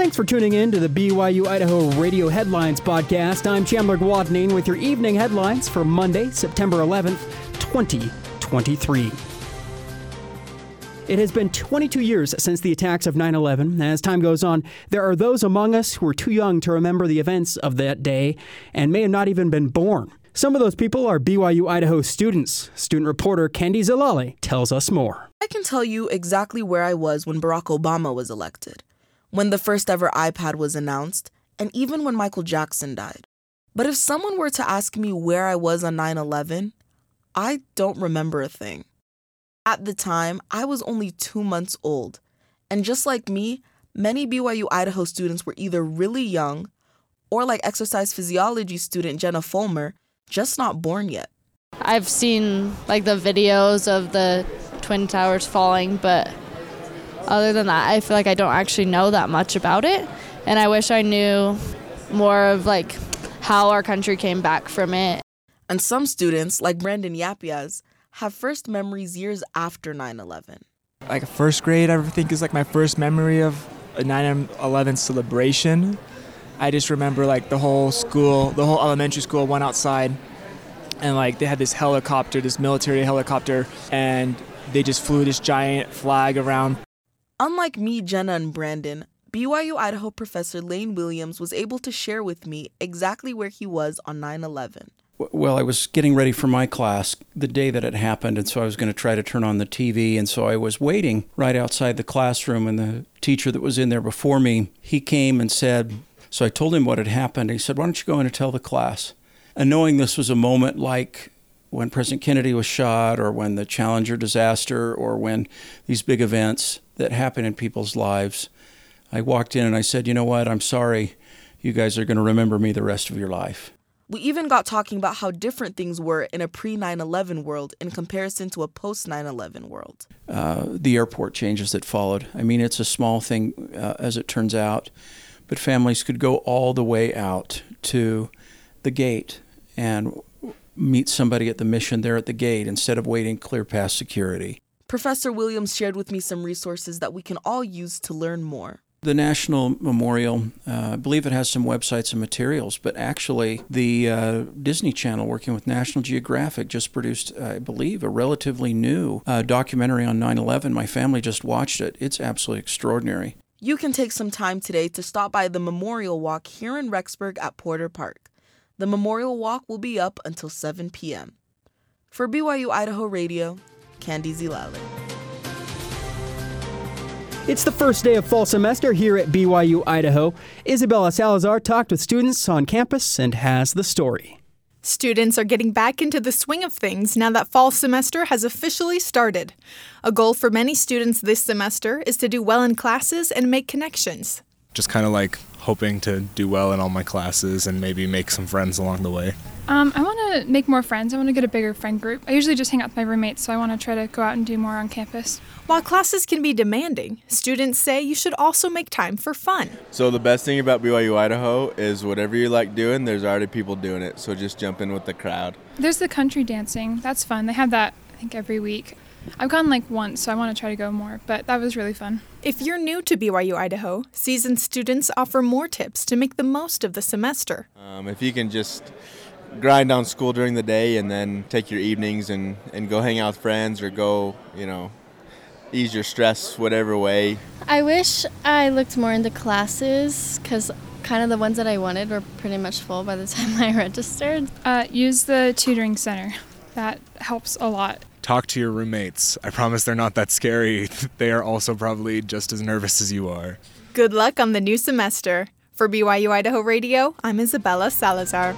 Thanks for tuning in to the BYU Idaho Radio Headlines Podcast. I'm Chandler Gwadney with your evening headlines for Monday, September 11th, 2023. It has been 22 years since the attacks of 9 11. As time goes on, there are those among us who are too young to remember the events of that day and may have not even been born. Some of those people are BYU Idaho students. Student reporter Kendi Zalali tells us more. I can tell you exactly where I was when Barack Obama was elected, when the first ever iPad was announced, and even when Michael Jackson died. But if someone were to ask me where I was on 9 11, I don't remember a thing. At the time, I was only two months old, and just like me, many BYU Idaho students were either really young or, like exercise physiology student Jenna Fulmer, just not born yet. I've seen like the videos of the Twin Towers falling, but other than that, I feel like I don't actually know that much about it. And I wish I knew more of like how our country came back from it. And some students, like Brandon Yapias, have first memories years after 9 11. Like first grade, I think is like my first memory of a 9 11 celebration. I just remember like the whole school, the whole elementary school went outside and like they had this helicopter, this military helicopter, and they just flew this giant flag around. Unlike me, Jenna, and Brandon, BYU Idaho professor Lane Williams was able to share with me exactly where he was on 9 11. Well, I was getting ready for my class the day that it happened, and so I was going to try to turn on the TV. And so I was waiting right outside the classroom, and the teacher that was in there before me, he came and said, so I told him what had happened. He said, Why don't you go in and tell the class? And knowing this was a moment like when President Kennedy was shot, or when the Challenger disaster, or when these big events that happen in people's lives, I walked in and I said, You know what? I'm sorry. You guys are going to remember me the rest of your life. We even got talking about how different things were in a pre 9 11 world in comparison to a post 9 11 world. Uh, the airport changes that followed. I mean, it's a small thing uh, as it turns out but families could go all the way out to the gate and meet somebody at the mission there at the gate instead of waiting clear past security. Professor Williams shared with me some resources that we can all use to learn more. The National Memorial, uh, I believe it has some websites and materials, but actually, the uh, Disney Channel, working with National Geographic, just produced, I believe, a relatively new uh, documentary on 9 11. My family just watched it. It's absolutely extraordinary you can take some time today to stop by the Memorial Walk here in Rexburg at Porter Park. The Memorial Walk will be up until 7 p.m. For BYU Idaho Radio, Candy Zalali. It's the first day of fall semester here at BYU Idaho. Isabella Salazar talked with students on campus and has the story. Students are getting back into the swing of things now that fall semester has officially started. A goal for many students this semester is to do well in classes and make connections. Just kind of like hoping to do well in all my classes and maybe make some friends along the way. Um, I want to make more friends. I want to get a bigger friend group. I usually just hang out with my roommates, so I want to try to go out and do more on campus. While classes can be demanding, students say you should also make time for fun. So, the best thing about BYU Idaho is whatever you like doing, there's already people doing it. So, just jump in with the crowd. There's the country dancing. That's fun. They have that, I think, every week. I've gone like once, so I want to try to go more, but that was really fun. If you're new to BYU Idaho, seasoned students offer more tips to make the most of the semester. Um, if you can just grind on school during the day and then take your evenings and, and go hang out with friends or go, you know, ease your stress whatever way. I wish I looked more into classes because kind of the ones that I wanted were pretty much full by the time I registered. Uh, use the tutoring center. That helps a lot. Talk to your roommates. I promise they're not that scary. they are also probably just as nervous as you are. Good luck on the new semester. For BYU Idaho Radio, I'm Isabella Salazar.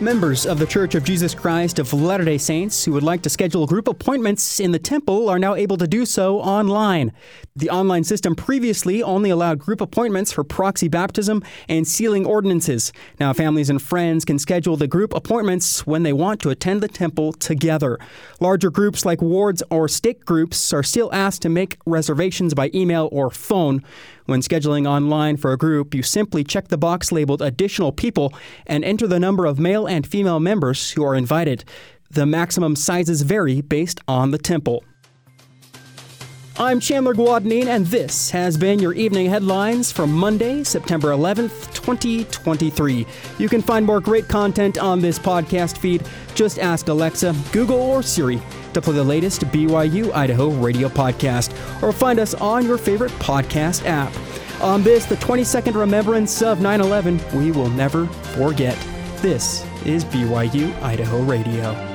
Members of the Church of Jesus Christ of Latter day Saints who would like to schedule group appointments in the temple are now able to do so online. The online system previously only allowed group appointments for proxy baptism and sealing ordinances. Now, families and friends can schedule the group appointments when they want to attend the temple together. Larger groups like wards or stake groups are still asked to make reservations by email or phone. When scheduling online for a group, you simply check the box labeled Additional People and enter the number of male and female members who are invited. The maximum sizes vary based on the temple. I'm Chandler Guadagnine, and this has been your evening headlines for Monday, September 11th, 2023. You can find more great content on this podcast feed. Just ask Alexa, Google, or Siri to play the latest BYU Idaho radio podcast, or find us on your favorite podcast app. On this, the 22nd remembrance of 9 11, we will never forget. This is BYU Idaho Radio.